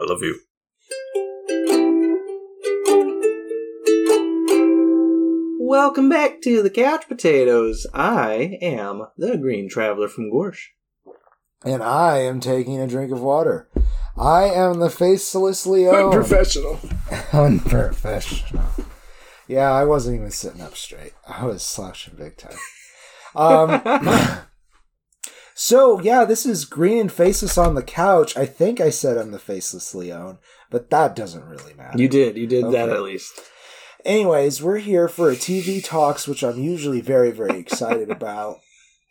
I love you. Welcome back to the Couch Potatoes. I am the Green Traveler from Gorsh. And I am taking a drink of water. I am the faceless Leon. Unprofessional. Unprofessional. Yeah, I wasn't even sitting up straight. I was slouching big time. Um, so yeah, this is Green and Faceless on the couch. I think I said I'm the faceless Leon, but that doesn't really matter. You did. You did that at least. Anyways, we're here for a TV talks, which I'm usually very, very excited about.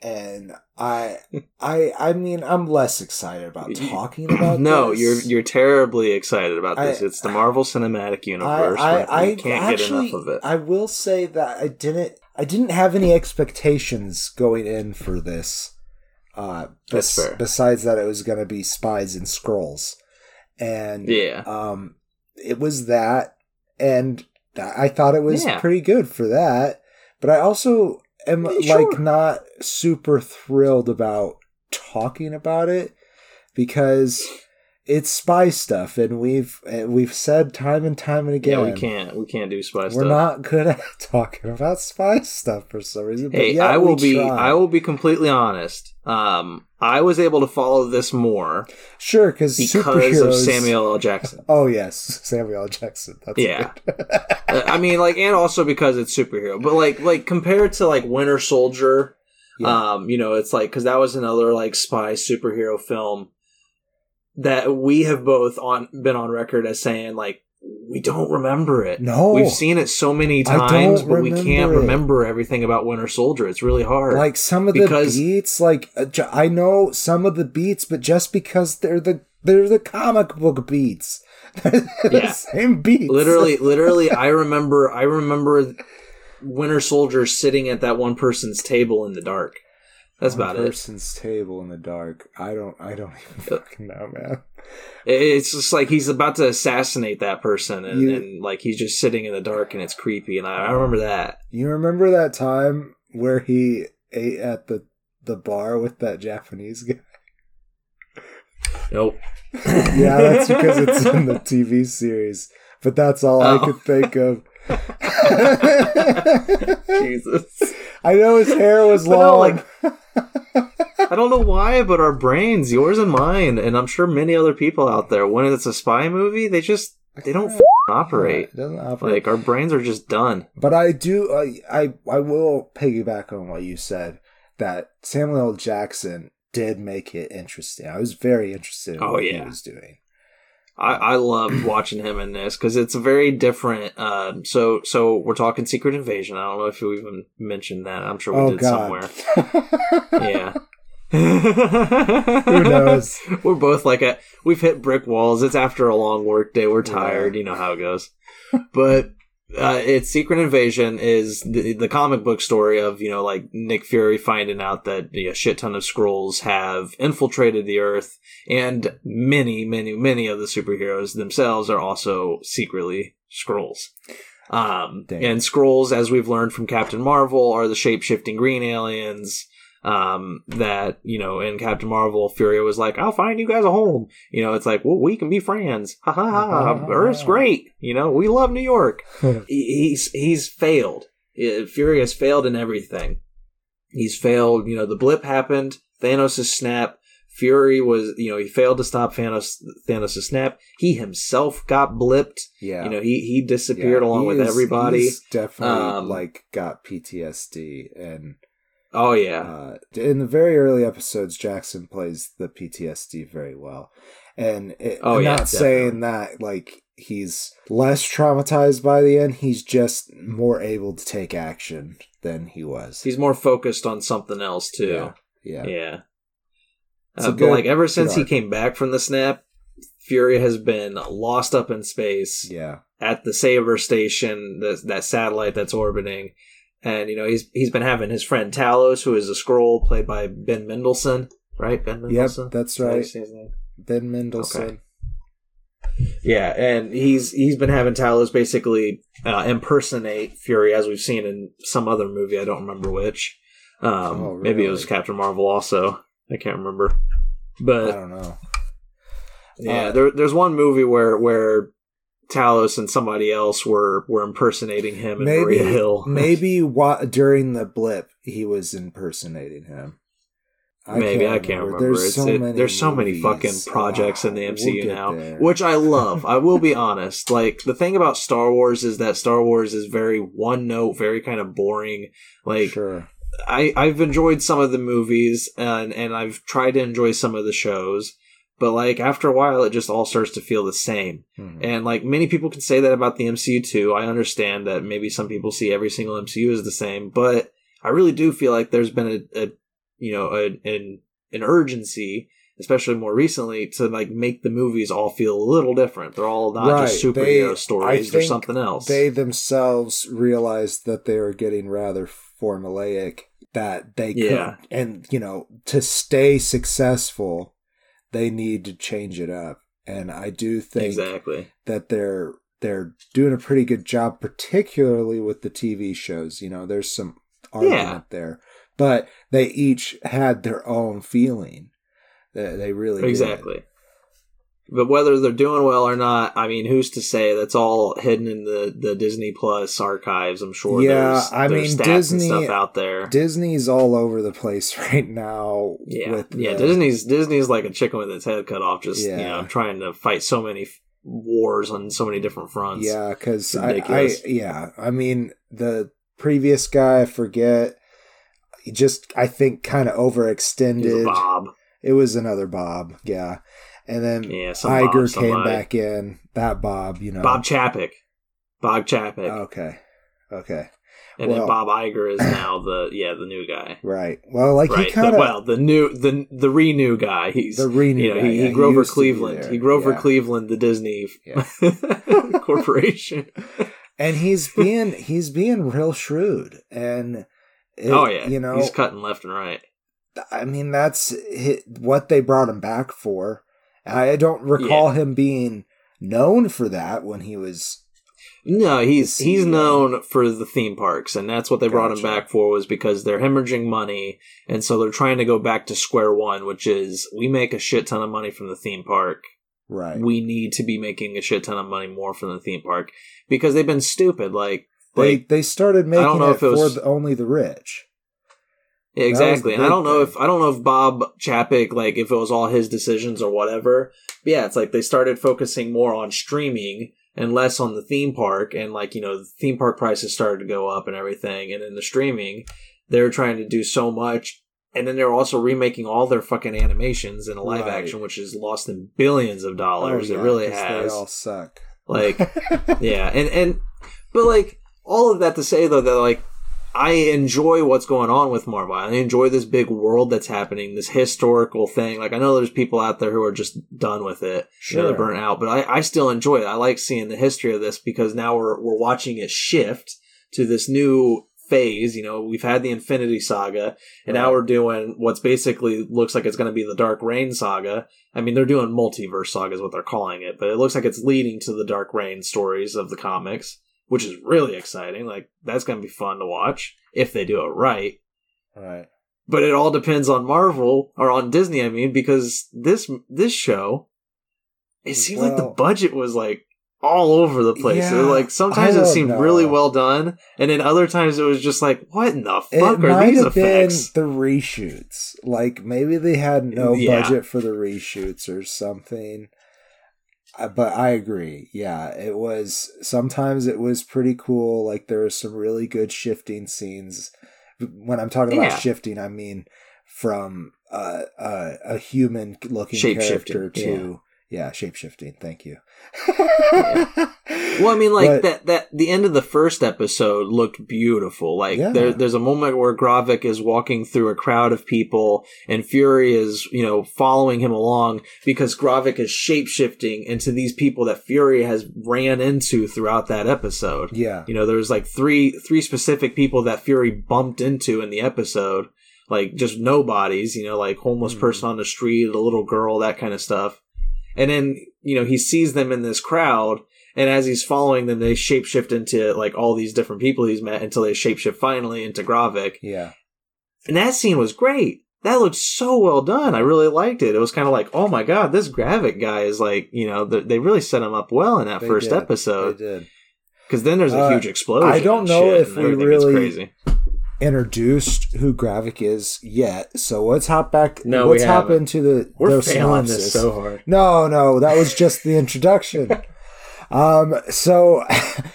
And I, I, I mean, I'm less excited about talking about. No, this. you're you're terribly excited about this. I- it's the Marvel Cinematic Universe. I, but I can't actually, get enough of it. I will say that I didn't, I didn't have any expectations going in for this. Uh, That's fair. Besides that, it was going to be spies and Skrulls, and yeah. um, it was that, and I thought it was Yeah. pretty good for that. But I also am Sure. like not super thrilled about talking about it because it's spy stuff, and we've we've said time and time and again, Yeah, we can't. We can't do spy stuff we're stuff. not good at talking about spy stuff for some reason. Hey, I will be. try. I will be completely honest. Um, I was able to follow this more sure because because of Samuel L. Jackson. Oh yes, Samuel L. Jackson. That's Yeah. good. Uh, I mean, like, and also because it's superhero. But like, like compared to like Winter Soldier, Yeah. um, you know, it's like because that was another like spy superhero film that we have both on been on record as saying like we don't remember it. No. we've seen it so many times, but we can't it. remember everything about Winter Soldier. It's really hard. like some of the beats like uh, i know some of the beats but just because they're the they're the comic book beats they're the Yeah. same beats literally literally i remember i remember winter soldier sitting at that one person's table in the dark that's about it. person's table in the dark. I don't i don't even fucking know man. It's just like he's about to assassinate that person and, You- and like he's just sitting in the dark and it's creepy and i, I remember that. You remember that time where he ate at the the bar with that japanese guy? Nope. Yeah that's because it's in the tv series but that's all i Oh. could think of. Jesus i know his hair was long no, i don't know why but our brains yours and mine and i'm sure many other people out there when it's a spy movie they just they don't f- operate It doesn't operate. like our brains are just done But I do, I, I, I will piggyback on what you said that Samuel L. Jackson did make it interesting. I was very interested in Oh, what yeah. he was doing. I, I loved watching him in this because it's a very different. Um, so so we're talking Secret Invasion. I don't know if you even mentioned that. I'm sure we oh did God! somewhere. Yeah. Who knows? We're both like a we've hit brick walls. It's after a long work day. We're Yeah. tired. You know how it goes. But uh, it's Secret Invasion is the, the comic book story of you know like Nick Fury finding out that a shit ton of Skrulls have infiltrated the Earth, and many, many, many of the superheroes themselves are also secretly Skrulls. Um, and Skrulls, as we've learned from Captain Marvel, are the shape shifting green aliens um that you know in captain marvel fury was like i'll find you guys a home. You know it's like well we can be friends. Ha ha ha. Earth's great. You know we love new york. He's he's failed. Uh, fury has failed in everything. He's failed you know the blip happened. Thanos' snap. Fury was you know he failed to stop thanos thanos' snap. He himself got blipped. Yeah, you know he he disappeared Yeah, along he with is- everybody. he's definitely Um, like got PTSD, and oh yeah uh, in the very early episodes, Jackson plays the PTSD very well. And it, Oh, I'm yeah, not saying that like he's less traumatized by the end. He's just more able to take action than he was. he's more focused on something else too yeah, yeah. Yeah. Uh, a but good- like ever since he came back from the snap, Fury has been lost up in space yeah. at the Saber station, the, that satellite that's orbiting. And you know he's he's been having his friend Talos, who is a Skrull played by Ben Mendelsohn, right? Ben Mendelsohn. Yep, that's right. his name? Ben Mendelsohn. Okay. Yeah, and he's he's been having Talos basically uh, impersonate Fury, as we've seen in some other movie. I don't remember which. Um, Oh, Maybe it was? Captain Marvel. Also, I can't remember. But I don't know. Yeah, Uh, there, there's one movie where where Talos and somebody else were were impersonating him in maybe Maria Hill. maybe wa- during the blip he was impersonating him. Maybe I can't remember. There's so it- many. there's so many fucking projects in the Ah, MCU we'll now, there. which I love. I will be honest. Like the thing about Star Wars is that Star Wars is very one note, very kind of boring. Like sure. I I've enjoyed some of the movies and and I've tried to enjoy some of the shows, but like after a while, it just all starts to feel the same. Mhm. And like many people can say that about the MCU too. I understand that maybe some people see every single MCU as the same, but I really do feel like there's been a, a you know, a, an an urgency, especially more recently, to like make the movies all feel a little different. They're all not just superhero They- stories or something else. They themselves realized that they were getting rather formulaic. That they Yeah. could, and you know, to stay successful, they need to change it up. And I do think exactly. that they're they're doing a pretty good job, particularly with the TV shows. You know, there's some argument there, but they each had their own feeling. They, they really did. But whether they're doing well or not, I mean, who's to say? That's all hidden in the, the Disney Plus archives. I'm sure. Yeah, there's, I there's mean, Disney- out there. Disney's all over the place right now. yeah, with yeah. the- Disney's Disney's like a chicken with its head cut off, just you Yeah. know, trying to fight so many wars on so many different fronts. Yeah, because I, I, yeah, I mean the previous guy, I forget. Just, I think, kind of overextended. Bob. It was another Bob, yeah, and then Yeah, some Bob, Iger came back in. That Bob, you know. Bob Chapek. Bob Chapek. Okay, okay, and then Bob Iger is now the yeah the new guy. right. Well, like right. he kind of well, the new the the renew guy. He's the renew. you know, guy, he, yeah, he Grover Cleveland. He Grover yeah. Cleveland, the Disney Yeah. corporation. and he's being he's being real shrewd, and it- oh yeah, you know, he's cutting left and right. I mean, that's what they brought him back for. I don't recall him being known for that when he was. No, he's he's known for the theme parks, and that's what they brought him back for was because they're hemorrhaging money, and so they're trying to go back to square one, which is we make a shit ton of money from the theme park. Right. We need to be making a shit ton of money more from the theme park because they've been stupid. Like they like they started don't making know it, if it was- for the, only the rich. Yeah, That was the exactly. And I don't know thing. if I don't know if Bob Chapek like if it was all his decisions or whatever. But yeah, it's like they started focusing more on streaming and less on the theme park and like, you know, the theme park prices started to go up and everything and in the streaming they were trying to do so much and then they're also remaking all their fucking animations in a live Right. action which has lost them billions of dollars. Oh, it really has. They all suck. Like yeah, and and but like all of that to say though that like I enjoy what's going on with Marvel. I enjoy this big world that's happening, this historical thing. Like I know there's people out there who are just done with it, you know, they're burnt out. But I, I still enjoy it. I like seeing the history of this because now we're we're watching it shift to this new phase. You know, we've had the Infinity Saga, and now we're doing what's basically looks like it's going to be the Dark Reign Saga. I mean, they're doing multiverse saga is what they're calling it, but it looks like it's leading to the Dark Reign stories of the comics, which is really exciting. Like that's going to be fun to watch if they do it right. Right. But it all depends on Marvel or on Disney. I mean, because this this show, it seemed like the budget was like all over the place. Yeah, like sometimes it seemed know. really well done, and then other times it was just like, what in the It fuck are might these have effects? been the reshoots. Like maybe they had no Yeah. budget for the reshoots or something. But I agree. Yeah, it was. Sometimes it was pretty cool. Like there were some really good shifting scenes. When I'm talking Yeah. about shifting, I mean from uh, uh, a human looking character to yeah, shapeshifting. Thank you. Well, I mean, like But- that that the end of the first episode looked beautiful. Like Yeah. there, there's a moment where Gravik is walking through a crowd of people, and Fury is you know following him along because Gravik is shapeshifting into these people that Fury has ran into throughout that episode. Yeah. You know, there was like three three specific people that Fury bumped into in the episode, like just nobodies. You know, like homeless Mhm. person on the street, a little girl, that kind of stuff. And then you know he sees them in this crowd, and as he's following them, they shapeshift into like all these different people he's met until they shapeshift finally into Gravik. Yeah. And that scene was great. that looked so well done. I really liked it. It was kind of like, oh my god, this Gravik guy is like, you know, th- they really set him up well in that They first did. episode. They did. Because then there's a Uh, huge explosion. I don't know if we really- crazy. Introduced who Gravik is yet, so let's hop back. No, let's hop into the We're failing synopsis. this so hard. No, no, that was just the introduction. um, so,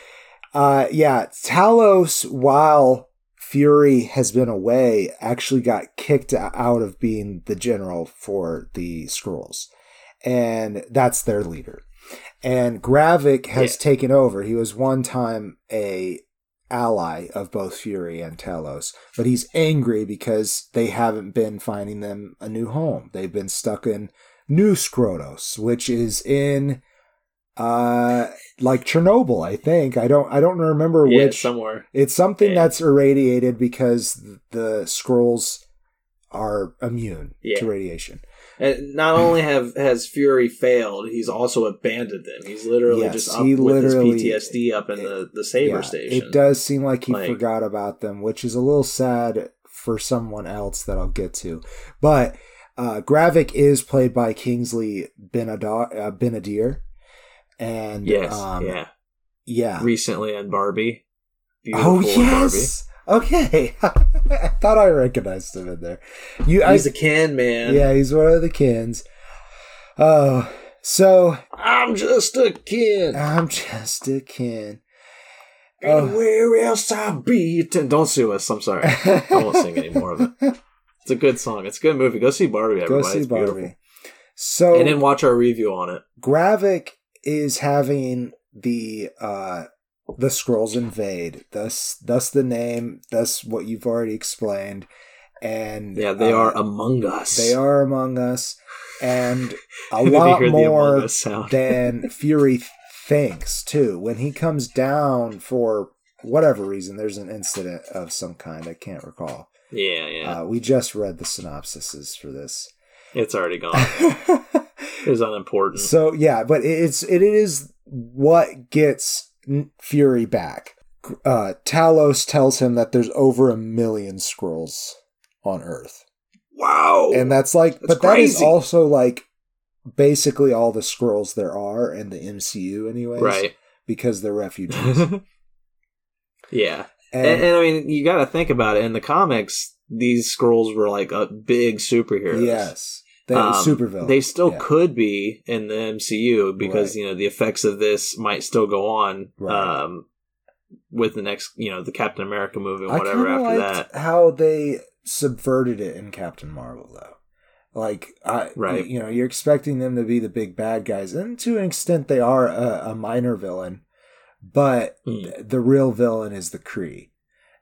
uh, yeah, Talos, while Fury has been away, actually got kicked out of being the general for the Skrulls, and that's their leader. And Gravik has Yeah. taken over. He was one time a ally of both Fury and Talos, but he's angry because they haven't been finding them a new home. They've been stuck in New Skrullos, which is in uh like Chernobyl, I think. I don't I don't remember Yeah, which somewhere. it's something Yeah. that's irradiated because the Skrulls are immune Yeah. to radiation. And not only have has Fury failed, he's also abandoned them. He's literally Yes, just up he with his PTSD up in the, the Saber Yeah, station. It does seem like he Like- forgot about them, which is a little sad for someone else that I'll get to. But uh, Gravik is played by Kingsley Benadar, uh, Ben-Adir. And Yes, um, yeah. yeah. Recently in Barbie. Oh Beautiful in yes. Okay. I thought I recognized him in there. You. He's I, a can man. Yeah, he's one of the kins. Oh, so I'm just a kid. I'm just a kin. Oh. And where else I be? Don't sue us. I'm sorry. I won't sing any more of it. It's a good song. It's a good movie. Go see Barbie, Everybody. Go see It's beautiful. Barbie. So And then watch our review on it. Gravik is having the uh the Skrulls invade. Thus thus the name, thus what you've already explained. And Yeah, they uh, are among us. they are among us and a lot hear the Among more than Fury thinks too. When he comes down for whatever reason, there's an incident of some kind. I can't recall. Yeah, yeah. Uh, we just read the synopsises for this. it's already gone. It was unimportant. so yeah, but it's it is what gets Fury back. Uh, Talos tells him that there's over a million Skrulls on Earth, wow. and that's like, That's but that is also like basically all the Skrulls there are in the MCU, anyways, right. Because they're refugees. yeah. And, And, and I mean, you got to think about it. In the comics, these Skrulls were like a big superheroes. yes, they Um, supervillains. They still yeah. could be in the MCU because Right. you know the effects of this might still go on Right. um, with the next, you know, the Captain America movie and I whatever after liked that. how they subverted it in Captain Marvel, though. Like, I, Right. you know, you're expecting them to be the big bad guys, and to an extent, they are a, a minor villain, but Hmm. th- the real villain is the Kree,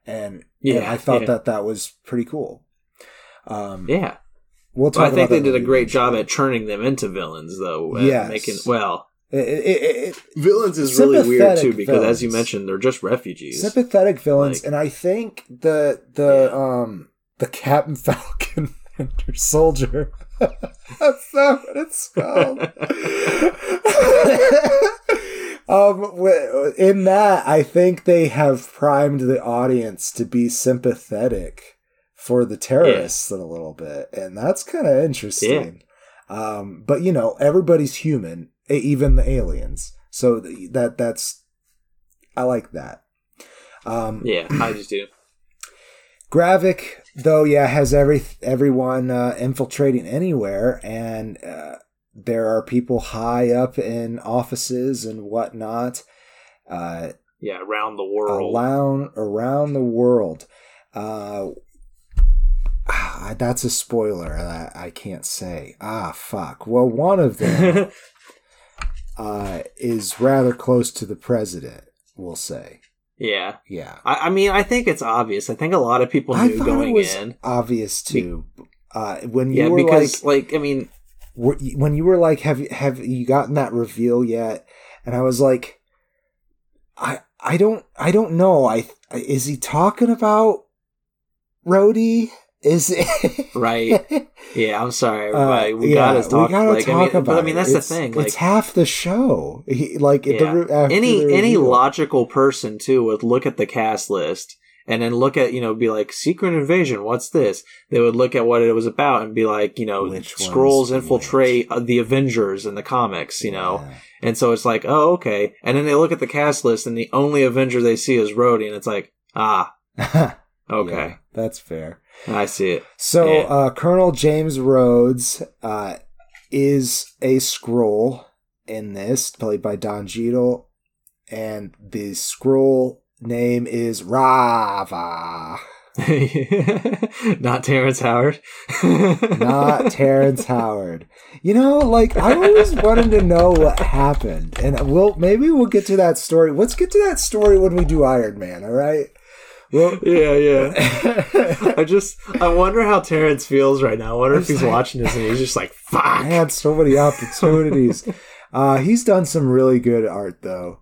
and and Yeah, I thought yeah. that that was pretty cool. Um, Yeah, we'll Well. I think about they did a great job at turning them into villains, though. Yeah, making well, It, it, it, it, villains is really weird too because, as you mentioned, they're just refugees. sympathetic villains, Like- and I think the the Yeah. um the Captain Falcon Winter Soldier. That's not what it's called. um, in that, I think they have primed the audience to be sympathetic for the terrorists in a little bit, and that's kind of interesting. Um, but you know, everybody's human, even the aliens. So that that's I like that. Um, yeah, I just do. Gravik, though, yeah, has every everyone uh, infiltrating anywhere, and uh, there are people high up in offices and whatnot, uh, Yeah, around the world. around around the world. Uh, ah, that's a spoiler that I can't say. Ah, fuck. Well, one of them uh, is rather close to the president. We'll say, yeah, yeah. I, I mean, I think it's obvious. I think a lot of people knew going in. obvious too. Uh, when you Yeah, were because like, like, I mean, were- when you were like, have you have you gotten that reveal yet? And I was like, I I don't I don't know. I is he talking about Rhodey? Is it Right. yeah, I'm sorry, everybody. Uh, we yeah, gotta talk. We gotta like, talk I mean, about but I mean, that's It's- the thing. Like, it's half the show. He, like Yeah. the, any any reveal. logical person too would look at the cast list and then look at you know be like secret invasion what's this they would look at what it was about and be like you know Which Skrulls infiltrate uh, the avengers in the comics you know Yeah. and so it's like oh okay and then they look at the cast list and the only avenger they see is Rhodey and it's like ah okay Yeah, that's fair. I see it So, Yeah. uh, Colonel James Rhodes uh, is a Skrull in this, played by Don Cheadle, and the Skrull name is Raava, not terrence howard not Terrence Howard. You know, like I always wanted to know what happened, and we'll maybe we'll get to that story. Let's get to that story when we do Iron Man. All right. Well, yeah yeah I just I wonder how Terrence feels right now. I wonder if he's like- watching this and he's just like, "Fuck." I had so many opportunities. uh, he's done some really good art, though.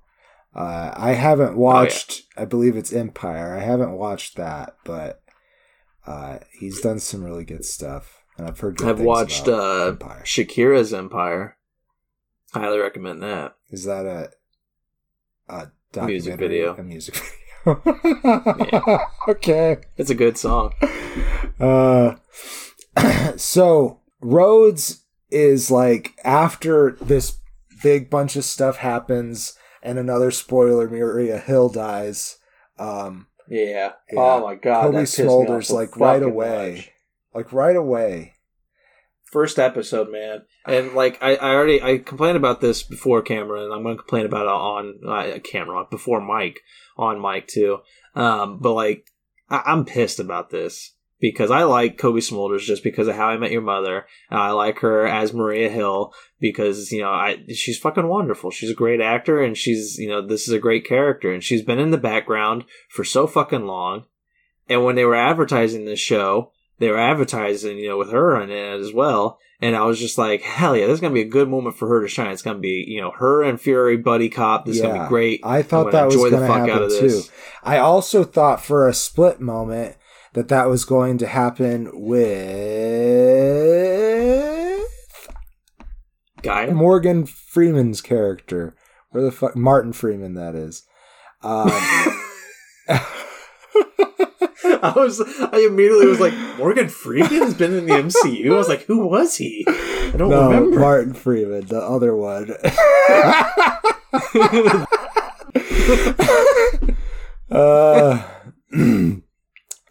Uh, I haven't watched. I believe it's Empire. I haven't watched that, but uh, he's done some really good stuff, and I've heard. Good I've watched uh, Empire. Shakira's Empire. Highly recommend that. Is that a a Music video. A music video. Yeah. Okay. It's a good song. Uh, so Rhodes is like after this big bunch of stuff happens, and another spoiler: Maria Hill dies. Um, Yeah. Yeah. Oh my god. Cobie that pissed me off Smulders so like right away, much. like right away. First episode, man, and like I, I already I complained about this before camera, and I'm gonna complain about it on uh, camera before Mike on Mike too. Um, but like I, I'm pissed about this because I like Cobie Smulders just because of How I Met Your Mother. And I like her as Maria Hill because you know I she's fucking wonderful. She's a great actor, and she's you know this is a great character, and she's been in the background for so fucking long. And when they were advertising this show, they were advertising, you know, with her on it as well. And I was just like, hell yeah, this is gonna be a good moment for her to shine. It's gonna be, you know, her and Fury buddy cop. This is gonna be great. I thought gonna that was enjoy the going to fuck happen out of too. this. I also thought for a split moment that that was going to happen with Guy. Morgan Freeman's character. Where the fuck Martin Freeman that is. Um, I was, I immediately was like, Morgan Freeman has been in the MCU. I was like, who was he? I don't no, remember. Martin Freeman, the other one. uh,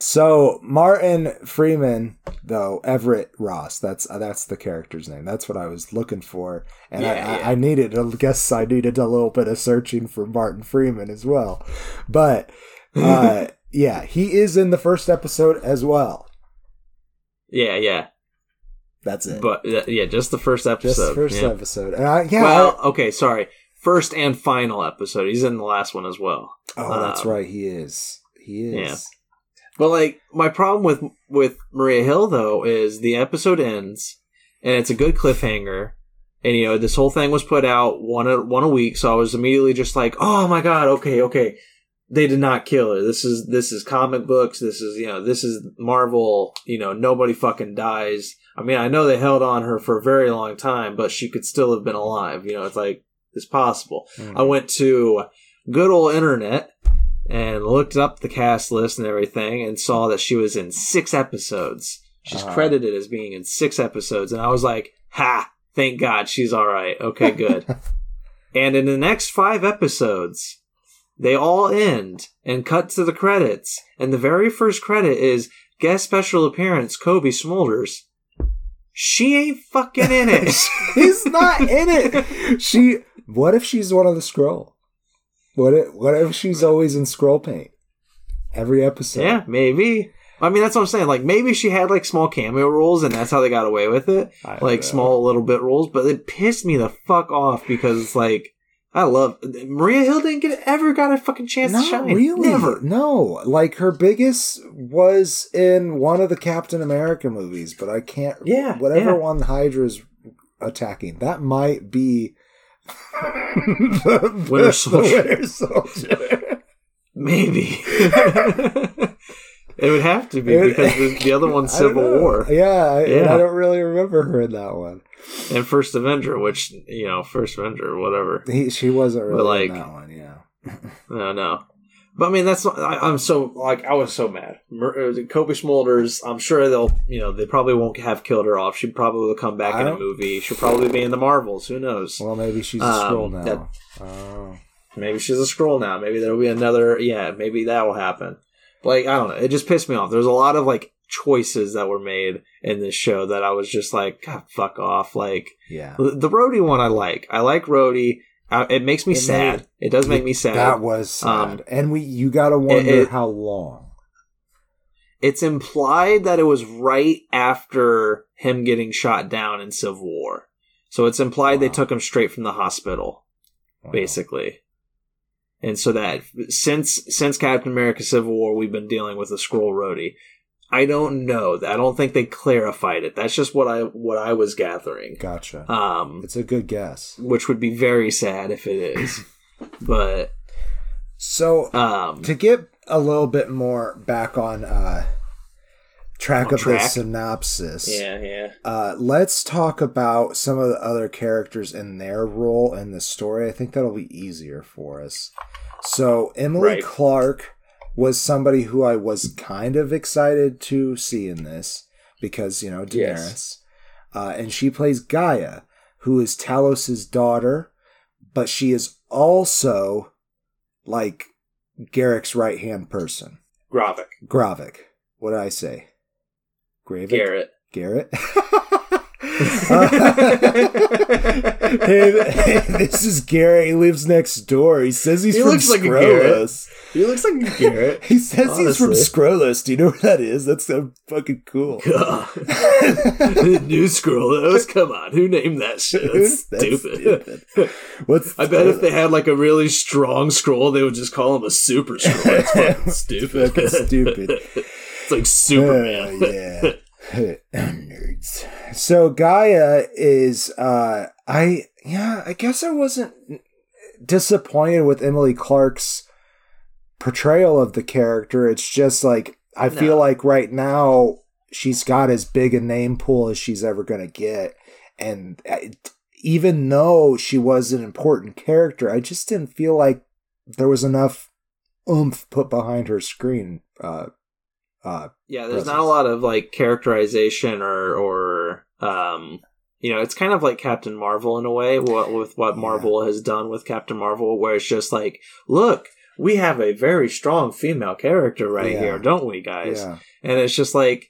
so Martin Freeman, though Everett Ross, that's uh, that's the character's name. That's what I was looking for, and Yeah, I, yeah. I, I needed. I guess I needed a little bit of searching for Martin Freeman as well, but uh, yeah, he is in the first episode as well. yeah, yeah. That's it. But uh, yeah, just the first episode. Just the first yeah. episode, I, yeah. Well, okay, sorry. First and final episode. He's in the last one as well. oh, that's um, right. He is. He is. yeah. But like my problem with with Maria Hill though is the episode ends and it's a good cliffhanger. And you know, this whole thing was put out one a, one a week, so I was immediately just like, "Oh my god, okay, okay. They did not kill her. This is this is comic books. This is, you know, this is Marvel, you know, nobody fucking dies. I mean, I know they held on her for a very long time, but she could still have been alive. You know, it's like it's possible. Mhm. I went to good old internet and looked up the cast list and everything and saw that she was in six episodes. She's Uh-huh. credited as being in six episodes, and I was like, "Ha! Thank God she's all right. Okay, good." and in the next five episodes, they all end and cut to the credits, and the very first credit is guest special appearance Cobie Smulders. She ain't fucking in it. He's not in it. She. What if she's one of the Skrull? What if, what if she's always in Skrull paint? Every episode. Yeah, maybe. I mean, that's what I'm saying. Like, maybe she had like small cameo roles, and that's how they got away with it. I like know. small little bit roles, but it pissed me the fuck off because it's like I love Maria Hill didn't get ever got a fucking chance to shine. really. Never. No. Like her biggest was in one of the Captain America movies, but I can't. Yeah, Whatever yeah. one Hydra's attacking, that might be. the, Winter the Soldier. Winter Soldier. Maybe. it would have to be because the, the other one's Civil. War Yeah, I, Yeah. I don't really remember her in that one. and First Avenger, which you know, First Avenger, whatever. He, she wasn't really like- in that one. Yeah. No, no. But I mean, that's I, I'm so like I was so mad. Mer- uh, Cobie Smulders. I'm sure they'll you know they probably won't have killed her off. She probably will come back I in a movie. She'll probably be in the Marvels. Who knows? Well, maybe she's a Um, Skrull now. that- oh. Maybe she's a Skrull now. Maybe there'll be another. Yeah, maybe that will happen. Like I don't know. It just pissed me off. There's a lot of like choices that were made in this show that I was just like, God, fuck off. Like Yeah. the Rhodey one, I like. I like Rhodey. Uh, it makes me It sad. made- it does make me sad. That was sad. Um, and we you got to wonder it- how long. it's implied that it was right after him getting shot down in Civil War. So it's implied they took him straight from the hospital, Wow. basically. And so that since since Captain America Civil War, we've been dealing with a Skrull Rhodey. I don't know. I don't think they clarified it. That's just what I what I was gathering. Gotcha. Um, it's a good guess. which would be very sad if it is. but So um, to get a little bit more back on uh track of the synopsis. yeah, yeah. Uh, let's talk about some of the other characters and their role in the story. I think that'll be easier for us. So, Emily Right. Clarke was somebody who I was kind of excited to see in this because, you know, Daenerys. Yes. Uh, and she plays Gaia, who is Talos's daughter, but she is also like Garrick's right hand person. Gravik, Gravik. What did I say? Garrett. Garrett. Uh, hey, hey, this is Garrett. He lives next door. He says he's He from looks like Skrullos. He looks like a Garrett. He says he's from Honestly. Skrullos. Do you know where that is? That's so fucking cool. New Skrullos? Come on, who named that shit? That's, That's stupid. stupid. What's I bet if they had like a really strong Skrull, they would just call him a super Skrull. It's fucking stupid. Fucking stupid. It's like Superman. Uh, yeah. Nerds. So Gaia is uh I yeah, I guess I wasn't disappointed with Emily Clarke's portrayal of the character. It's just like I feel like right now she's got as big a name pool as she's ever going to get and I, even though she was an important character, I just didn't feel like there was enough oomph put behind her screen uh uh Yeah, there's not a lot of like characterization or or um you know, it's kind of like Captain Marvel in a way, what with what Yeah. Marvel has done with Captain Marvel, where it's just like, look, we have a very strong female character right Yeah. here, don't we, guys? yeah. And it's just like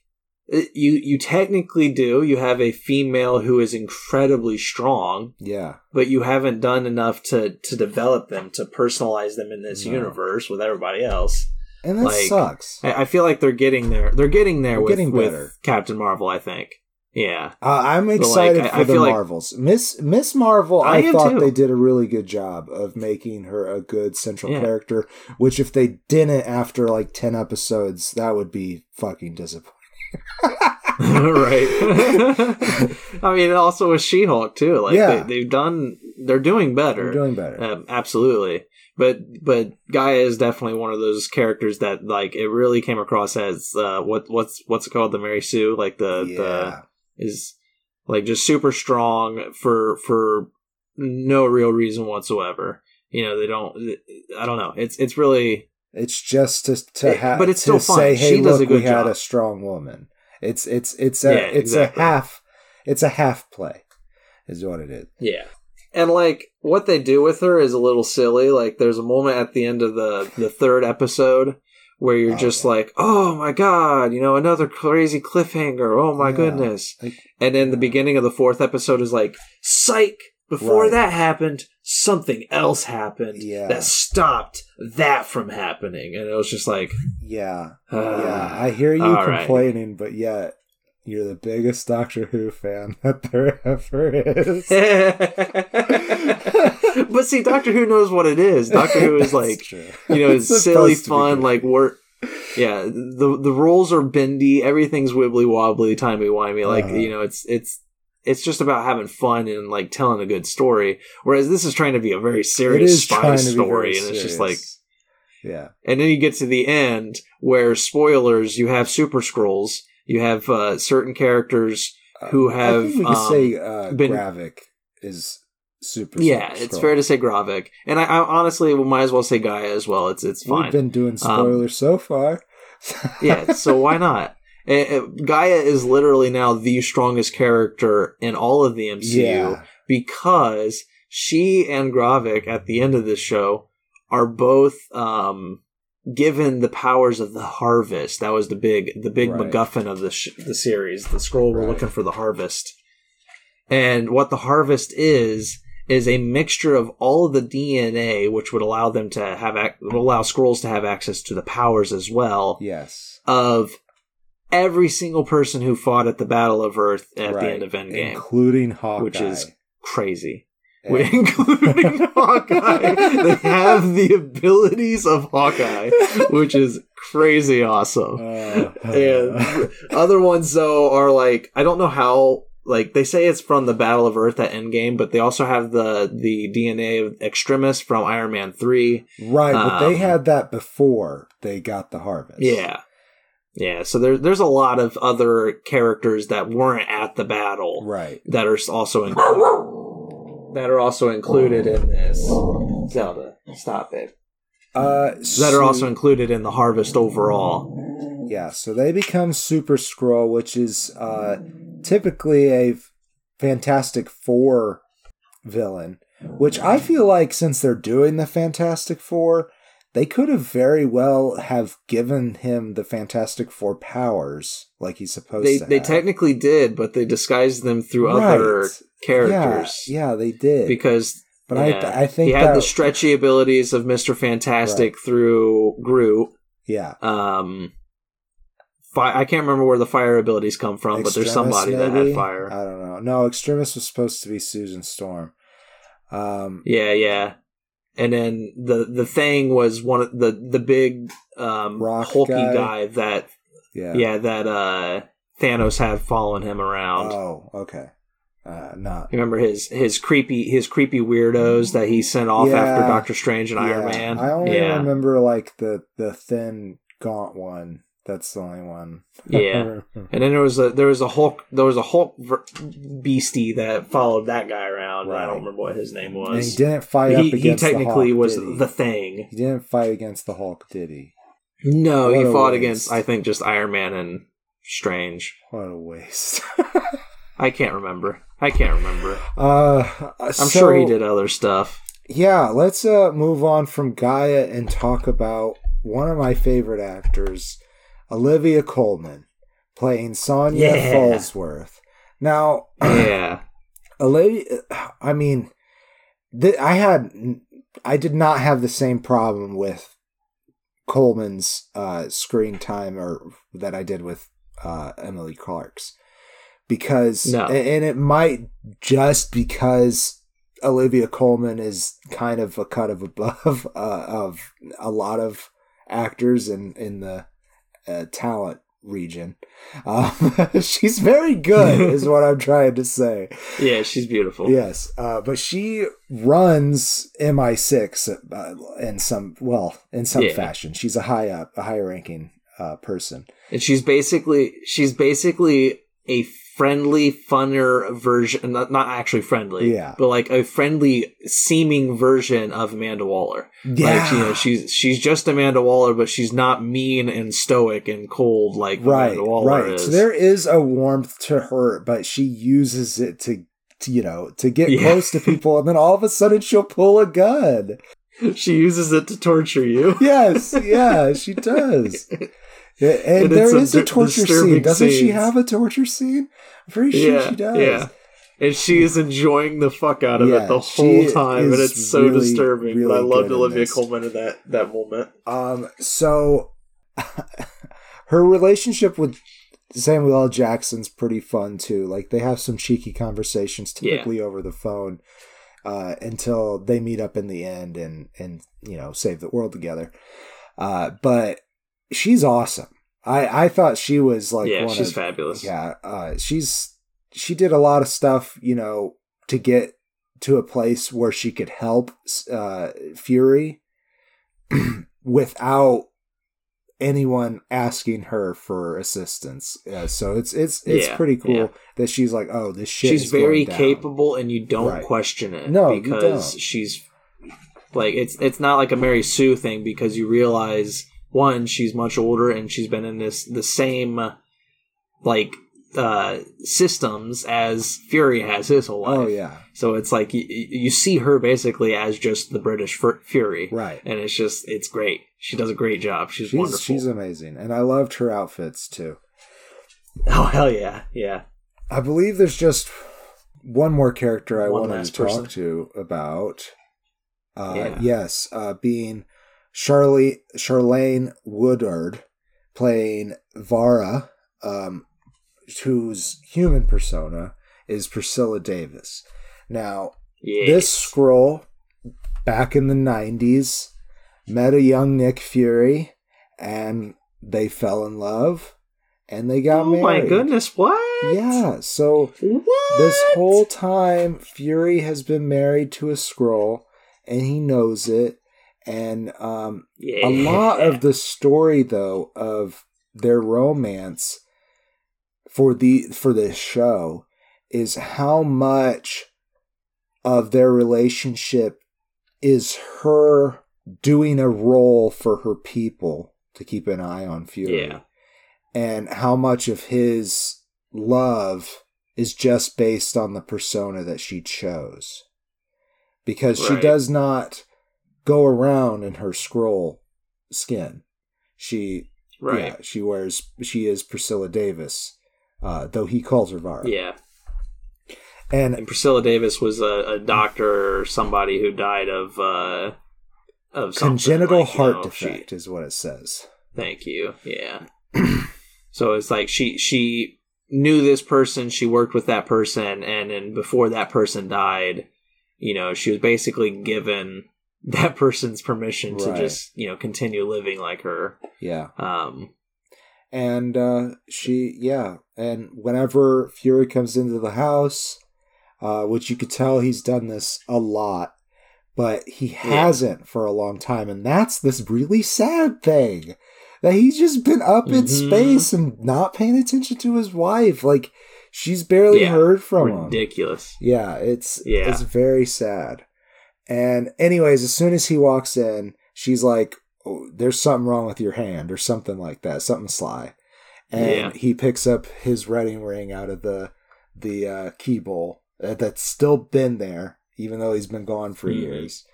it- you you technically do. You have a female who is incredibly strong, Yeah. but you haven't done enough to to develop them to personalize them in this No. universe with everybody else. And that Like, sucks. I, I feel like they're getting there. They're getting there They're with, getting with. Captain Marvel. I think. Yeah. Uh, I'm like, excited I- for I the feel like- Marvels. Miss Miss Marvel, I I, thought too. they did a really good job of making her a good central Yeah. character. Which, if they didn't after like ten episodes, that would be fucking disappointing. right. I mean, also with She-Hulk too. Like Yeah. they, they've done. They're doing better. They're doing better. Um, absolutely. But but Gaia is definitely one of those characters that like it really came across as uh, what what's what's it called the Mary Sue like the yeah, the is like just super strong for for no real reason whatsoever. You know they don't. I don't know. It's it's really it's just to to have, but it's to still fun. say, hey, She does look, a good we had a strong woman. It's it's it's a Yeah, it's exactly. a half it's a half play, is what it is. Yeah. And like what they do with her is a little silly. Like there's a moment at the end of the the third episode where you're Oh, just yeah. like, "Oh my god, you know, another crazy cliffhanger. Oh my Yeah. goodness." Like, And then the beginning of the fourth episode is like, "Psych, before Right. that happened, something else happened Yeah. that stopped that from happening." And it was just like, yeah, uh, yeah. I hear you all right. complaining, but yet you're the biggest Doctor Who fan that there ever is. but see, Doctor Who knows what it is. Doctor Who is like true. you know, it's It's silly supposed to be fun. Like we're, yeah, the the rules are bendy. Everything's wibbly wobbly, timey wimey. Like Uh-huh. you know, it's it's it's just about having fun and like telling a good story. Whereas this is trying to be a very serious spy trying to be story, and it's just like, yeah, and then you get to the end where spoilers. You have super Skrulls. You have uh, certain characters who I have think we could um, say uh, been- Gravik is Super. Yeah, it's fair to say Gravik, and I, I honestly we might as well say Gaia as well. It's it's fine. We've been doing spoilers um, so far. yeah, so why not? Gaia is literally now the strongest character in all of the MCU yeah. because she and Gravik at the end of this show are both um, given the powers of the harvest. That was the big the big right. MacGuffin of the sh- the series. The Skrull right. we're looking for the harvest, and what the harvest is is a mixture of all of the DNA, which would allow them to have ac- would allow Skrulls to have access to the powers as well. Yes, of every single person who fought at the Battle of Earth at right. the end of Endgame, including Hawkeye, which is crazy. Yeah. including Hawkeye. They have the abilities of Hawkeye, which is crazy awesome. Uh, and other ones though are like I don't know how like they say it's from the Battle of Earth at Endgame, but they also have the the DNA of Extremis from Iron Man three. Right, um, but they um, had that before they got the harvest. Yeah. Yeah, so there's there's a lot of other characters that weren't at the battle, right? That are also included, that are also included in this. Zelda, stop it. Uh, that are also included in the harvest overall. Yeah, so they become Super Skrull, which is uh, typically a Fantastic Four villain. Which I feel like since they're doing the Fantastic Four, they could have very well have given him the Fantastic Four powers like he's supposed they, to. They technically did, but they disguised them through right. other characters. Yeah, yeah, they did because. But yeah, I, I think he had that, the stretchy abilities of Mister Fantastic right. through Groot. Yeah. Um. Fi- I can't remember where the fire abilities come from, Extremis, but there's somebody maybe? that had fire. I don't know. No, Extremis was supposed to be Susan Storm. Um, yeah, yeah and then the the thing was one of the the big um hulky guy. guy. that yeah yeah that uh Thanos had following him around. Oh, okay. Uh, not. You remember his his creepy his creepy weirdos that he sent off Yeah. after Doctor Strange and Yeah, Iron Man. I only yeah, remember like the the thin gaunt one. That's the only one. Yeah. and then there was a there was a Hulk there was a Hulk beastie that followed that guy around. I don't remember what his name and he didn't fight He, he technically the Hulk, was he? the thing. He didn't fight against the Hulk, did he? No, What he fought waste. against I think just Iron Man and Strange. What a waste. I can't remember. I can't remember. uh, I'm sure he did other stuff. Yeah, let's uh, move on from Gaia and talk about one of my favorite actors, Olivia Colman, playing Sonia Yeah. Falsworth. Now, Yeah. Olivia, I mean, th- I had, I did not have the same problem with Colman's uh, screen time or that I did with uh, Emily Clarke's because, No. and it might just because Olivia Colman is kind of a cut of above uh, of a lot of actors in in the uh, talent region. Um, she's very good, is what I'm trying to say. Yeah, she's beautiful. Yes, uh, but she runs MI6 uh, in some well in some Yeah. fashion. She's a high up, a high ranking uh, person. And she's basically she's basically a friendly, funner version not, not actually friendly. Yeah. But like a friendly seeming version of Amanda Waller. Like, you know, she's she's just Amanda Waller, but she's not mean and stoic and cold like right, Amanda Waller right. is. So there is a warmth to her, but she uses it to, to you know, to get Yeah. close to people, and then all of a sudden she'll pull a gun. she uses it to torture you. Yes, yeah, she does. Yeah, and, And there it's a a torture scene. Doesn't she have a torture scene? I'm pretty sure yeah, she does. yeah. And she is enjoying the fuck out of Yeah, it the whole time, and it's so really, disturbing. really but I loved Olivia this. Colman in that that moment. Um, so her relationship with Samuel L. Jackson's pretty fun too. Like they have some cheeky conversations, Yeah. typically over the phone, uh, until they meet up in the end and and you know save the world together. Uh, but she's awesome. I I thought she was like yeah, she's of, fabulous. yeah. Uh, she's she did a lot of stuff, you know, to get to a place where she could help uh, Fury without anyone asking her for assistance. Uh, so it's it's it's Yeah, pretty cool yeah. that she's like, oh, this shit. she's is very capable and you don't Right. question it No, because she's like it's it's not like a Mary Sue thing because you realize one she's much older and she's been in this the same like uh systems as Fury has his whole life. Oh yeah, So it's like you, you see her basically as just the British Fur- Fury. right. And it's just it's great. She does a great job. She's, She's wonderful. she's amazing, and I loved her outfits too. oh hell yeah, yeah. I believe there's just one more character I One wanted to talk person. to about. Uh, Yeah. Yes, uh, being Charlie Charlayne Woodard playing Varra, um, whose human persona is Priscilla Davis. Now, Yeah. this Skrull back in the 90s met a young Nick Fury and they fell in love and they got Oh married. Oh my goodness, what? Yeah, so What? this whole time Fury has been married to a Skrull and he knows it and um yeah. a lot of the story though of their romance for the for this show is how much of their relationship is her doing a role for her people to keep an eye on Fury Yeah. and how much of his love is just based on the persona that she chose because she does not go around in her Skrull skin she right. yeah she wears she is priscilla davis uh, though he calls her Varra Yeah. and And Priscilla Davis was a, a doctor or somebody who died of uh of congenital like, you heart know, she- defect is what it says Thank you. Yeah. so it's like she she knew this person, she worked with that person, and then before that person died, you know, she was basically given that person's permission to just you know continue living like her. yeah Um, and uh, she yeah and whenever fury comes into the house uh, which you could tell he's done this a lot but he hasn't for a long time and that's this really sad thing that he's just been up in Mhm. space and not paying attention to his wife like she's barely Yeah, heard from him ridiculous. yeah, it's Yeah. it's very sad. And anyways, as soon as he walks in, she's like, oh, "There's something wrong with your hand," or something like that, something sly. And Yeah. he picks up his wedding ring out of the the uh, key bowl uh, that's still been there, even though he's been gone for Mhm. years.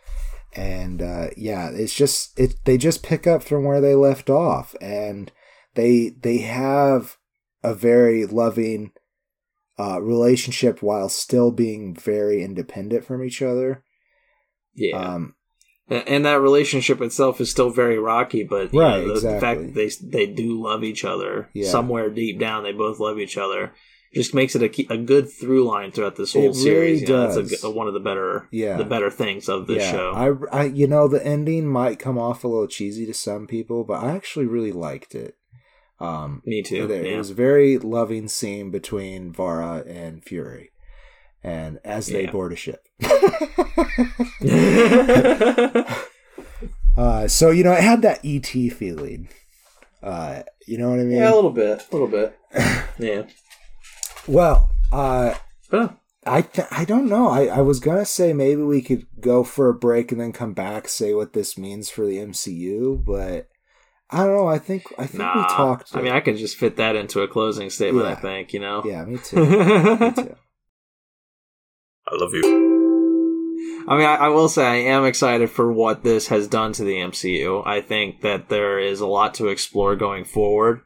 And uh, yeah, it's just it. They just pick up from where they left off, and they they have a very loving uh, relationship while still being very independent from each other. Yeah. Um, and that relationship itself is still very rocky but Right, know, the, the fact that they they do love each other Yeah. somewhere deep down they both love each other just makes it a, a good through line throughout this whole It series really you know, that's a does. one of the better Yeah. the better things of this yeah, show I, I, you know, the ending might come off a little cheesy to some people, but I actually really liked it. Um, me too there, It yeah. was a very loving scene between Varra and Fury, and as they Yeah. board a ship. uh, so you know, it had that ET feeling. Uh, you know what I mean? yeah a little bit a little bit yeah Well, uh, uh, I th- I don't know. I, I was gonna say maybe we could go for a break and then come back say what this means for the MCU, but I don't know. I think I think nah we talked. i mean i can just fit that into a closing statement i think you know yeah, me too. me too. I love you. I mean, I, I will say I am excited for what this has done to the MCU. I think that there is a lot to explore going forward.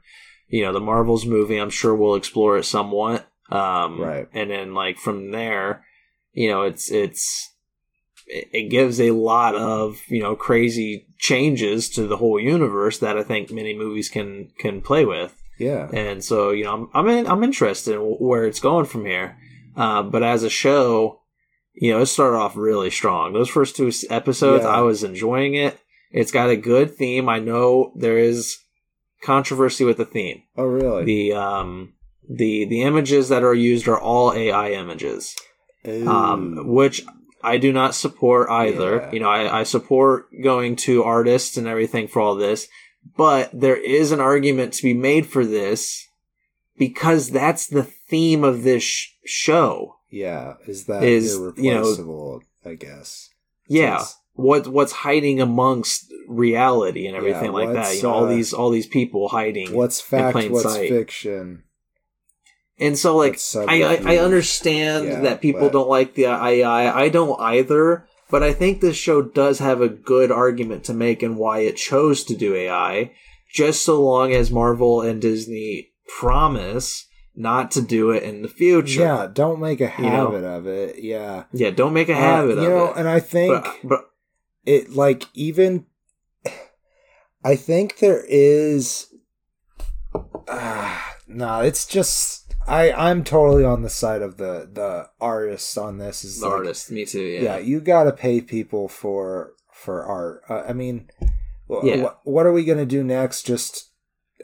You know, the Marvels movie, I'm sure we'll explore it somewhat. Um, Right. And then, like from there, you know, it's it's it, gives a lot of you know crazy changes to the whole universe that I think many movies can can play with. Yeah, and so you know I'm I'm in, I'm interested in where it's going from here. Uh, but as a show, you know, it started off really strong. Those first two episodes, Yeah. I was enjoying it. It's got a good theme. I know there is controversy with the theme. Oh, really? The um the the images that are used are all AI images, um, which I do not support either. Yeah. You know, I, I support going to artists and everything for all this, But there is an argument to be made for this because that's the theme of this sh- show. Yeah, is that Is, you know- I guess. Yeah. Yes. What what's hiding amongst reality and everything Yeah, like that? You know, all uh, these all these people hiding. What's fact? What's sight. fiction? And so, like, I, I, I understand Yeah, that people but- don't like the AI. I don't either. But I think this show does have a good argument to make and why it chose to do AI, just so long as Marvel and Disney promise not to do it in the future. Yeah, don't make a You know? habit of it. Yeah, Yeah, don't make a Uh, habit you of know, it. and I think But, but it like even i think there is uh, no it's just i i'm totally on the side of the the artist on this is the like, artist, me too. yeah. Yeah. you gotta pay people for for art uh, i mean Yeah. wh- what are we gonna do next just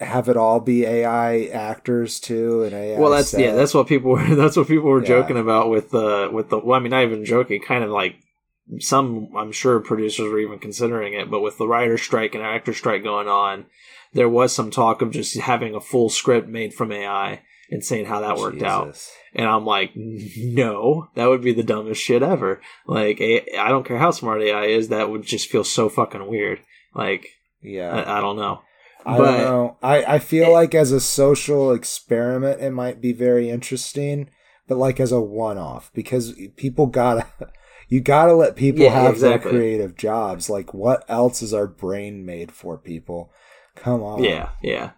have it all be ai actors too and ai well, that's yeah, that's what people were. That's what people were Yeah. joking about with the with the. Well, I mean, not even joking. Kind of like some. I'm sure producers were even considering it, but with the writer strike and actor strike going on, there was some talk of just having a full script made from AI and saying how that worked out. And I'm like, no, that would be the dumbest shit ever. Like, I don't care how smart AI is, that would just feel so fucking weird. Like, yeah I, I don't know. I But- don't know. I, I feel It- like as a social experiment, it might be very interesting, but like as a one off, because people gotta, you gotta let people Yeah, have exactly. their creative jobs. Like, what else is our brain made for, people? Come on. Yeah, yeah.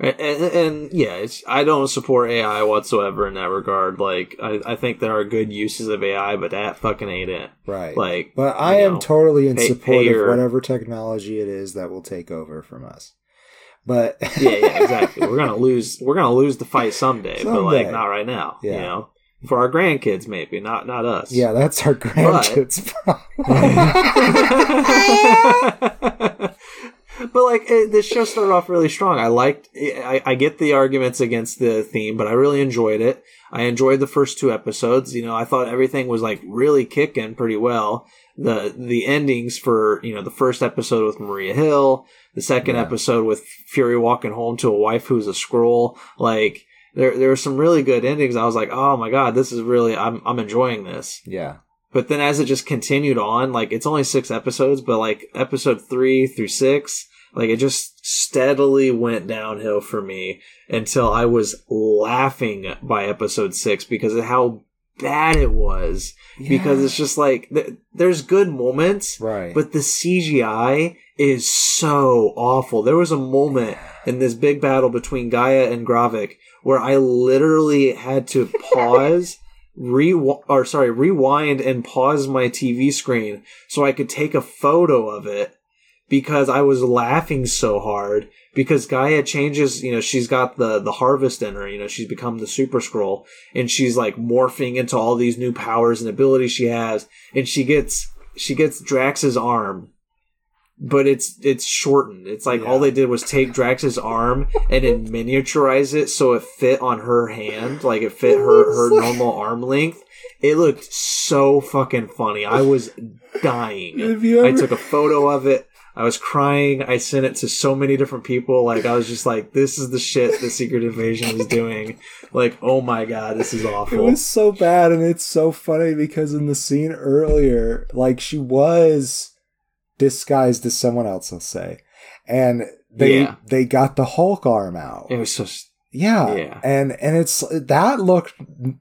And, and, and, yeah, it's, I don't support AI whatsoever in that regard. Like, I, I think there are good uses of AI, but that fucking ain't it. Right. Like, but I am know, totally in pay- support pay of whatever technology it is that will take over from us. But yeah, yeah, exactly. we're gonna lose. We're gonna lose the fight someday, but like not right now. You know, for our grandkids, maybe not not us. yeah, that's our grandkids' problem. but like it, this show started off really strong. I liked. I, I get the arguments against the theme, but I really enjoyed it. I enjoyed the first two episodes. You know, I thought everything was like really kicking pretty well. The the endings for you know the first episode with Maria Hill, the second Yeah. episode with Fury walking home to a wife who's a Skrull, like. There, there were some really good endings. I was like, "Oh my god, this is really I'm I'm enjoying this." yeah. But then as it just continued on, like it's only six episodes, but like episode three through six, like it just steadily went downhill for me until I was laughing by episode six because of how bad it was. Because it's just like th- there's good moments, right. but the CGI is so awful. There was a moment in this big battle between G'iah and Gravik where I literally had to pause, re or sorry, rewind and pause my TV screen so I could take a photo of it because I was laughing so hard because G'iah changes, you know, she's got the the harvest in her, you know, she's become the super Skrull and she's like morphing into all these new powers and abilities she has and she gets she gets Drax's arm but it's it's shortened. It's like all they did was take Drax's arm and then miniaturize it so it fit on her hand, like it fit her her normal arm length. It looked so fucking funny. I was dying. You I took a photo of it. I was crying. I sent it to so many different people. Like I was just like, "This is the shit the Secret Invasion is doing." Like, oh my god, this is awful. It was so bad, and it's so funny because in the scene earlier, like she was disguised as someone else, I'll say, and they Yeah. they got the Hulk arm out. It was so. Yeah, Yeah. and and it's that looked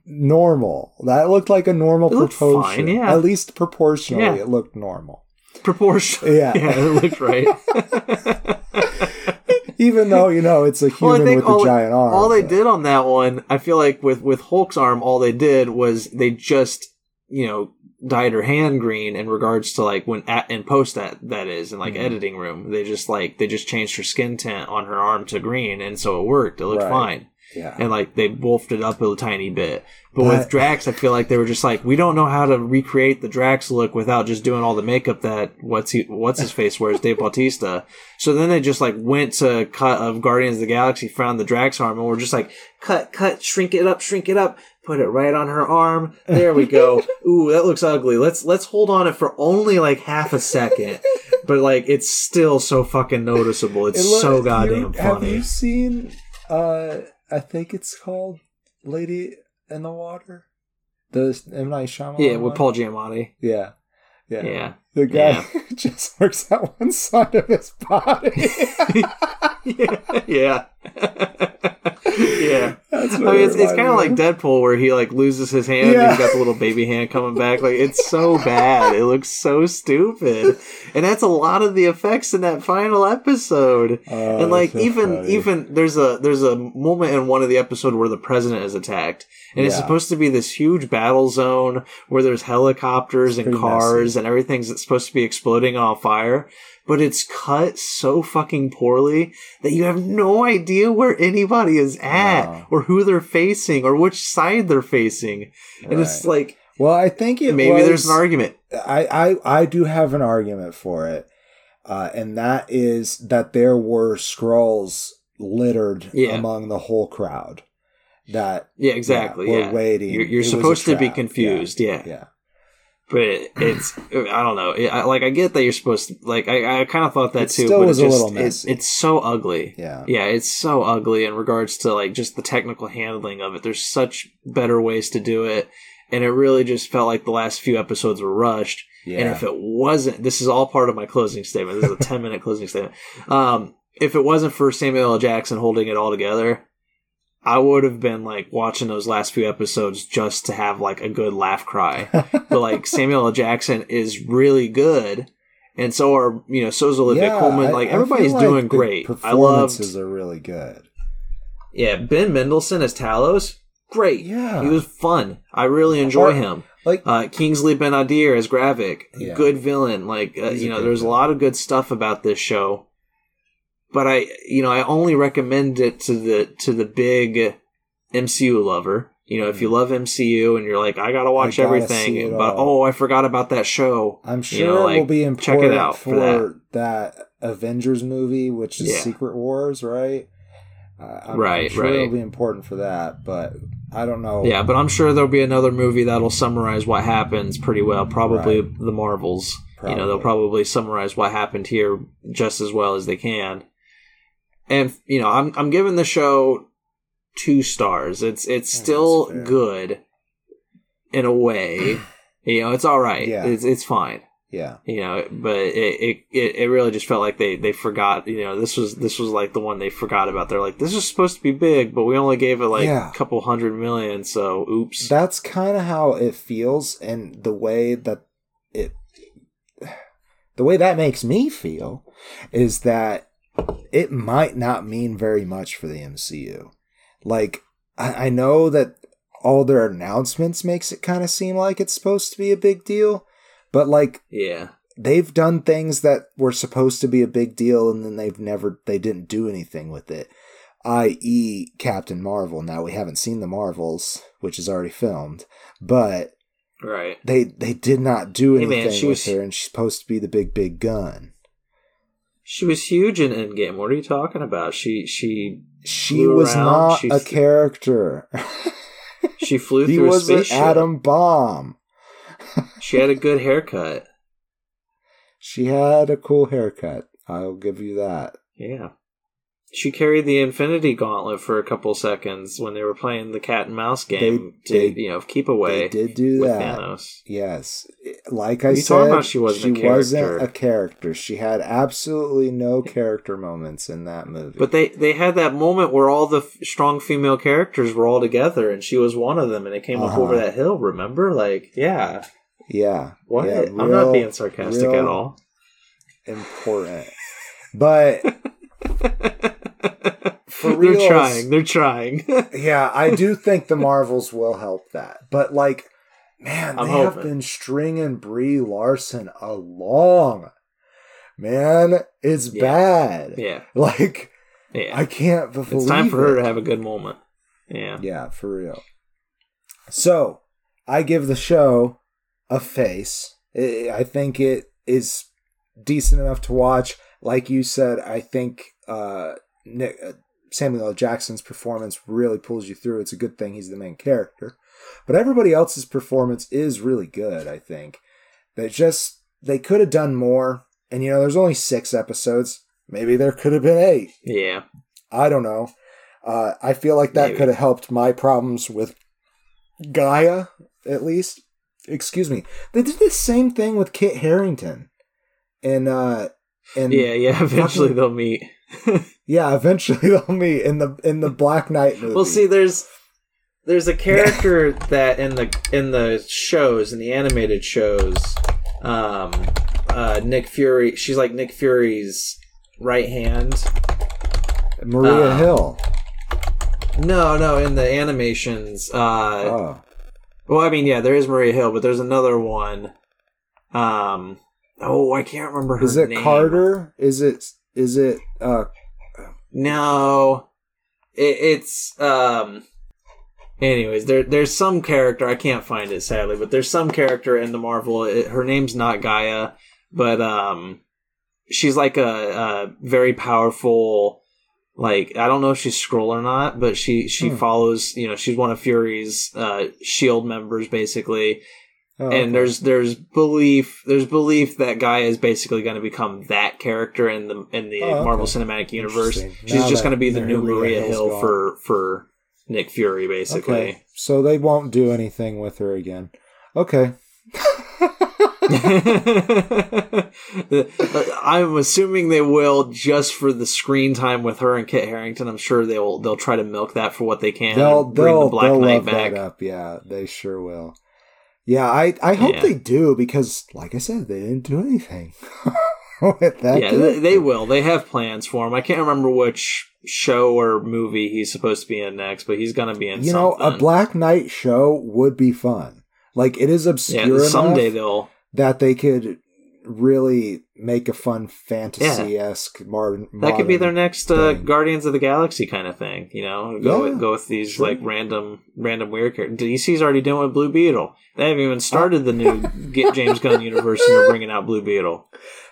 normal. That looked like a normal proportion. fine, yeah. At least proportionally, Yeah. it looked normal. Proportion. Yeah. yeah, it looked right. Even though you know it's a Well, I human think with all, a giant arm. all they but- did on that one, I feel like with with Hulk's arm, all they did was they just you know dyed her hand green in regards to like when at in post that that is in like Mhm. editing room. They just like they just changed her skin tint on her arm to green and so it worked. It looked Right. fine. Yeah, and like they wolfed it up a tiny bit. But, But- with Drax I feel like they were just like we don't know how to recreate the Drax look without just doing all the makeup that what's he what's his face wears Dave Bautista. So then they just like went to cut of Guardians of the Galaxy, found the Drax arm, and we're just like, cut, cut, shrink it up, shrink it up, put it right on her arm. There we go. Ooh, that looks ugly. Let's let's hold on it for only like half a second. but like it's still so fucking noticeable. It's It look- so you- goddamn Have funny. you seen? Uh, I think it's called Lady in the Water. The M Night Shyamalan. Yeah, with? Paul Giamatti. Yeah, yeah. Yeah. The guy just works out one side of his body. yeah. yeah. Yeah. That's I mean, it's, it's kind of like Deadpool where he like loses his hand and Yeah. he's got the little baby hand coming back. Like it's so bad. It looks so stupid, and that's a lot of the effects in that final episode. Oh, and like that's so even funny. even there's a there's a moment in one of the episodes where the president is attacked, and it's Yeah. supposed to be this huge battle zone where there's helicopters and pretty cars and everything's that's supposed to be exploding on fire. But it's cut so fucking poorly that you have no idea where anybody is at, or who they're facing, or which side they're facing. And it's like well, I think it maybe was, there's an argument. I, I I do have an argument for it, uh, and that is that there were Skrulls littered Yeah. among the whole crowd. That Yeah, exactly. we're Yeah, waiting. You're, you're It was a supposed to be confused. Yeah. Yeah, but it's I don't know. I, like I get that you're supposed to like I, I kind of thought that It too. still but was it a just, little it- it's so ugly. yeah, Yeah, it's so ugly in regards to like just the technical handling of it. There's such better ways to do it, and it really just felt like the last few episodes were rushed. yeah. And if it wasn't, this is all part of my closing statement. This is a 10 minute closing statement. Um, if it wasn't for Samuel L. Jackson holding it all together, I would have been like watching those last few episodes just to have like a good laugh cry. but like Samuel L. Jackson is really good. And so are, you know, so is Olivia Yeah, Colman. I- Like I everybody's feel like doing great. I loved, Performances are really good. yeah, Ben Mendelsohn as Talos. Great. Yeah. He was fun. I really enjoy Or- him Like uh, Kingsley Ben-Adir as Gravik, Yeah. good villain. Like uh, you know, there's a lot of good stuff about this show, but I you know I only recommend it to the to the big MCU lover. You know, if you love MCU and you're like, I gotta watch Mm. gotta everything, but all. oh, I forgot about that show. I'm You sure know, it like, will be check important it out for, for that. Avengers movie, which is Yeah. Secret Wars, right? Uh, I'm, Right, I'm sure right. it'll be important for that, but I don't know. Yeah, but I'm sure there'll be another movie that'll summarize what happens pretty well. Probably the Marvels. You know, they'll Probably. probably summarize what happened here just as well as they can. And you know, I'm I'm giving the show two stars. It's it's still good in a way. you know, it's all right. Yeah. It's it's fine. yeah, You know, but it, it it it really just felt like they they forgot. You know, this was this was like the one they forgot about. They're like, this is supposed to be big, but we only gave it like Yeah. a couple hundred million. So, oops. that's kind of how it feels, and the way that it, the way that makes me feel, is that it might not mean very much for the MCU. Like I, I know that all their announcements makes it kind of seem like it's supposed to be a big deal, but like yeah. they've done things that were supposed to be a big deal and then they've never they didn't do anything with it i.e captain marvel now we haven't seen the marvels which is already filmed but Right. they they did not do Hey, anything man, she with was- her and she's supposed to be the big big gun She was huge in Endgame. What are you talking about? She she she was around, not she a th- character she flew he through a was an atom bomb She had a good haircut. she had a cool haircut i'll give you that Yeah. She carried the Infinity Gauntlet for a couple seconds when they were playing the cat and mouse game They- to they- you know keep away they did do that Thanos. Yes, like I You said, she wasn't a wasn't character. a character. She had absolutely no character moments in that movie. But they they had that moment where all the f- strong female characters were all together, and she was one of them, and it came up Uh-huh. over that hill. Remember? Like, yeah. yeah, What? yeah, I'm not being sarcastic at all. Important, but For They're trying. They're trying. yeah, I do think the Marvels will help that. But like, man, I'm they have been stringing Brie Larson along. Man, it's Yeah. bad. yeah. Like, Yeah. I can't believe it's time for her to have a good moment. Yeah. Yeah, for real. So, I give the show a face. I I think it is decent enough to watch. Like you said, I think uh, Nick, uh, Samuel L. Jackson's performance really pulls you through. It's a good thing he's the main character. But everybody else's performance is really good, I think. They just they could have done more And you know, there's only six episodes. Maybe there could have been eight. Yeah. I don't know. Uh, I feel like that Maybe. could have helped my problems with G'iah, at least. Excuse me. They did the same thing with Kit Harington. And uh and Yeah, yeah. Eventually fucking- they'll meet. yeah, eventually they'll meet in the in the Black Knight movie. Well, see, there's there's a character that in the in the shows in the animated shows, um, uh, Nick Fury. She's like Nick Fury's right hand. Maria uh, Hill. No, no, in the animations. Uh, Oh. well, I mean, yeah, there is Maria Hill, but there's another one. Um, oh, I can't remember her Is it name. Carter? Is it is it uh No, it, it's um. Anyways, there there's some character I can't find it sadly, but there's some character in the Marvel. It, her name's not G'iah, but um, she's like a, a very powerful. Like I don't know if she's Skrull or not, but she she Hmm. follows. You know, she's one of Fury's uh, Shield members, basically oh, okay. and there's there's belief there's belief that G'iah is basically going to become that character in the in the Oh, okay. Marvel Cinematic Universe. She's Now just going to be the new Maria Hill gone. for for Nick Fury, basically. Okay. So they won't do anything with her again. Okay. I'm assuming they will just for the screen time with her and Kit Harington. I'm sure they'll they'll try to milk that for what they can. they'll bring they'll, the Black they'll Knight love back. that up. Yeah, they sure will. Yeah, I I hope Yeah. they do because, like I said, they didn't do anything with that. yeah, they, they will. They have plans for him. I can't remember which show or movie he's supposed to be in next, but he's going to be in. You know, a. Black Knight show would be fun. Like it is obscure Yeah, someday enough they'll. that they could really make a fun fantasy esque modern. That could be their next uh. Guardians of the Galaxy kind of thing. You know, go Yeah, with, go with these sure. like random, random weird characters. DC's already doing with Blue Beetle. They haven't even started the new Get James Gunn universe, and they're bringing out Blue Beetle.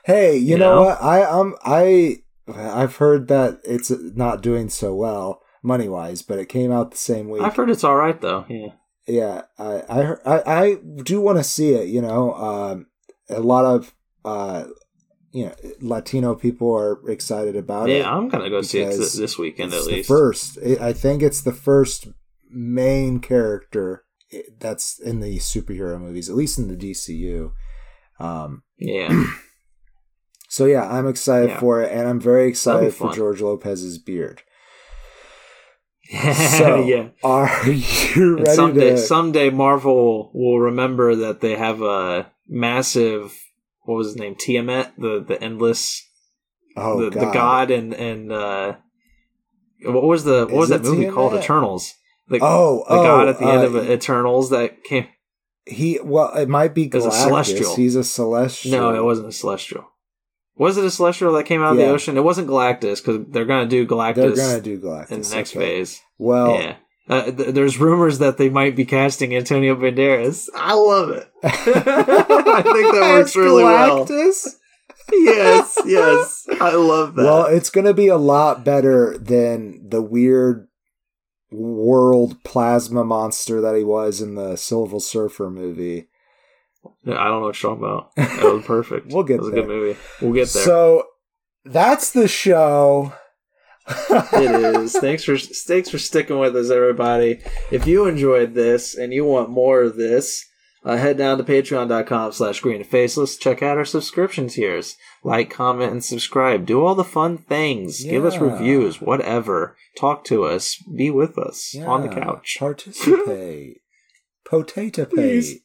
Hey, you, You know, know? what? I um I I've heard that it's not doing so well money wise, but it came out the same week. I've heard it's all right though. Yeah, yeah, I I I, I do want to see it. You know, um, a lot of uh, you know Latino people are excited about it. yeah. I'm gonna go see it this weekend It's at the least. first. I think it's the first main character that's in the superhero movies, at least in the DCU. Um, Yeah, so yeah, I'm excited Yeah. for it, and I'm very excited for. George Lopez's beard. So, yeah. are you And ready someday, to? someday Marvel will remember that they have a massive. What was his name? Tiamut, the the endless, oh the, God. the god, and and uh, what was the what Is was that movie called? Eternals. The, Oh, the oh, god at the end uh, of Eternals that came. He well, it might be As a celestial. He's a celestial. No, it wasn't a celestial. Was it a celestial that came out of Yeah. the ocean? It wasn't Galactus because they're gonna do Galactus They're gonna do Galactus in the next okay. phase. Well, yeah. Uh, th- there's rumors that they might be casting Antonio Banderas. I love it. I think that works really well. Yes, yes. I love that. Well, it's going to be a lot better than the weird world plasma monster that he was in the Silver Surfer movie. Yeah, I don't know what you're talking about. That was perfect. We'll get That was there. a good movie. We'll get there. So that's the show. It is. Thanks for thanks for sticking with us, everybody. If you enjoyed this and you want more of this, uh, head down to patreon.com slash green and faceless. Check out our subscription tiers. Like, comment, and subscribe. Do all the fun things. Give us reviews, whatever. Talk to us. Be with us on the couch. Participate. Potato pate.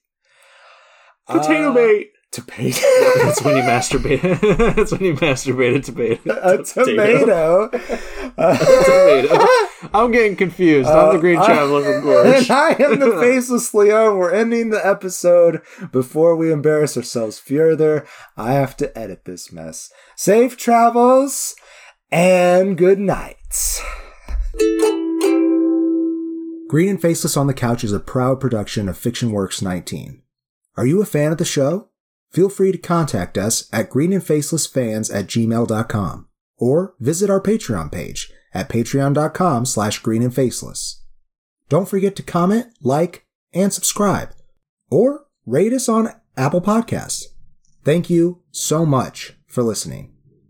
Potato Uh, bait. To pate. That's when you masturbate. That's when you masturbated to bait. a tomato. tomato. I'm getting confused. I'm the Green Uh, Traveler from And I am the Faceless Leon. We're ending the episode before we embarrass ourselves further. I have to edit this mess. Safe travels and good nights. Green and Faceless on the Couch is a proud production of Fiction Works 19. Are you a fan of the show? Feel free to contact us at greenandfacelessfans at gmail.com or visit our Patreon page at patreon.com slash greenandfaceless. Don't forget to comment, like, and subscribe, or rate us on Apple Podcasts. Thank you so much for listening.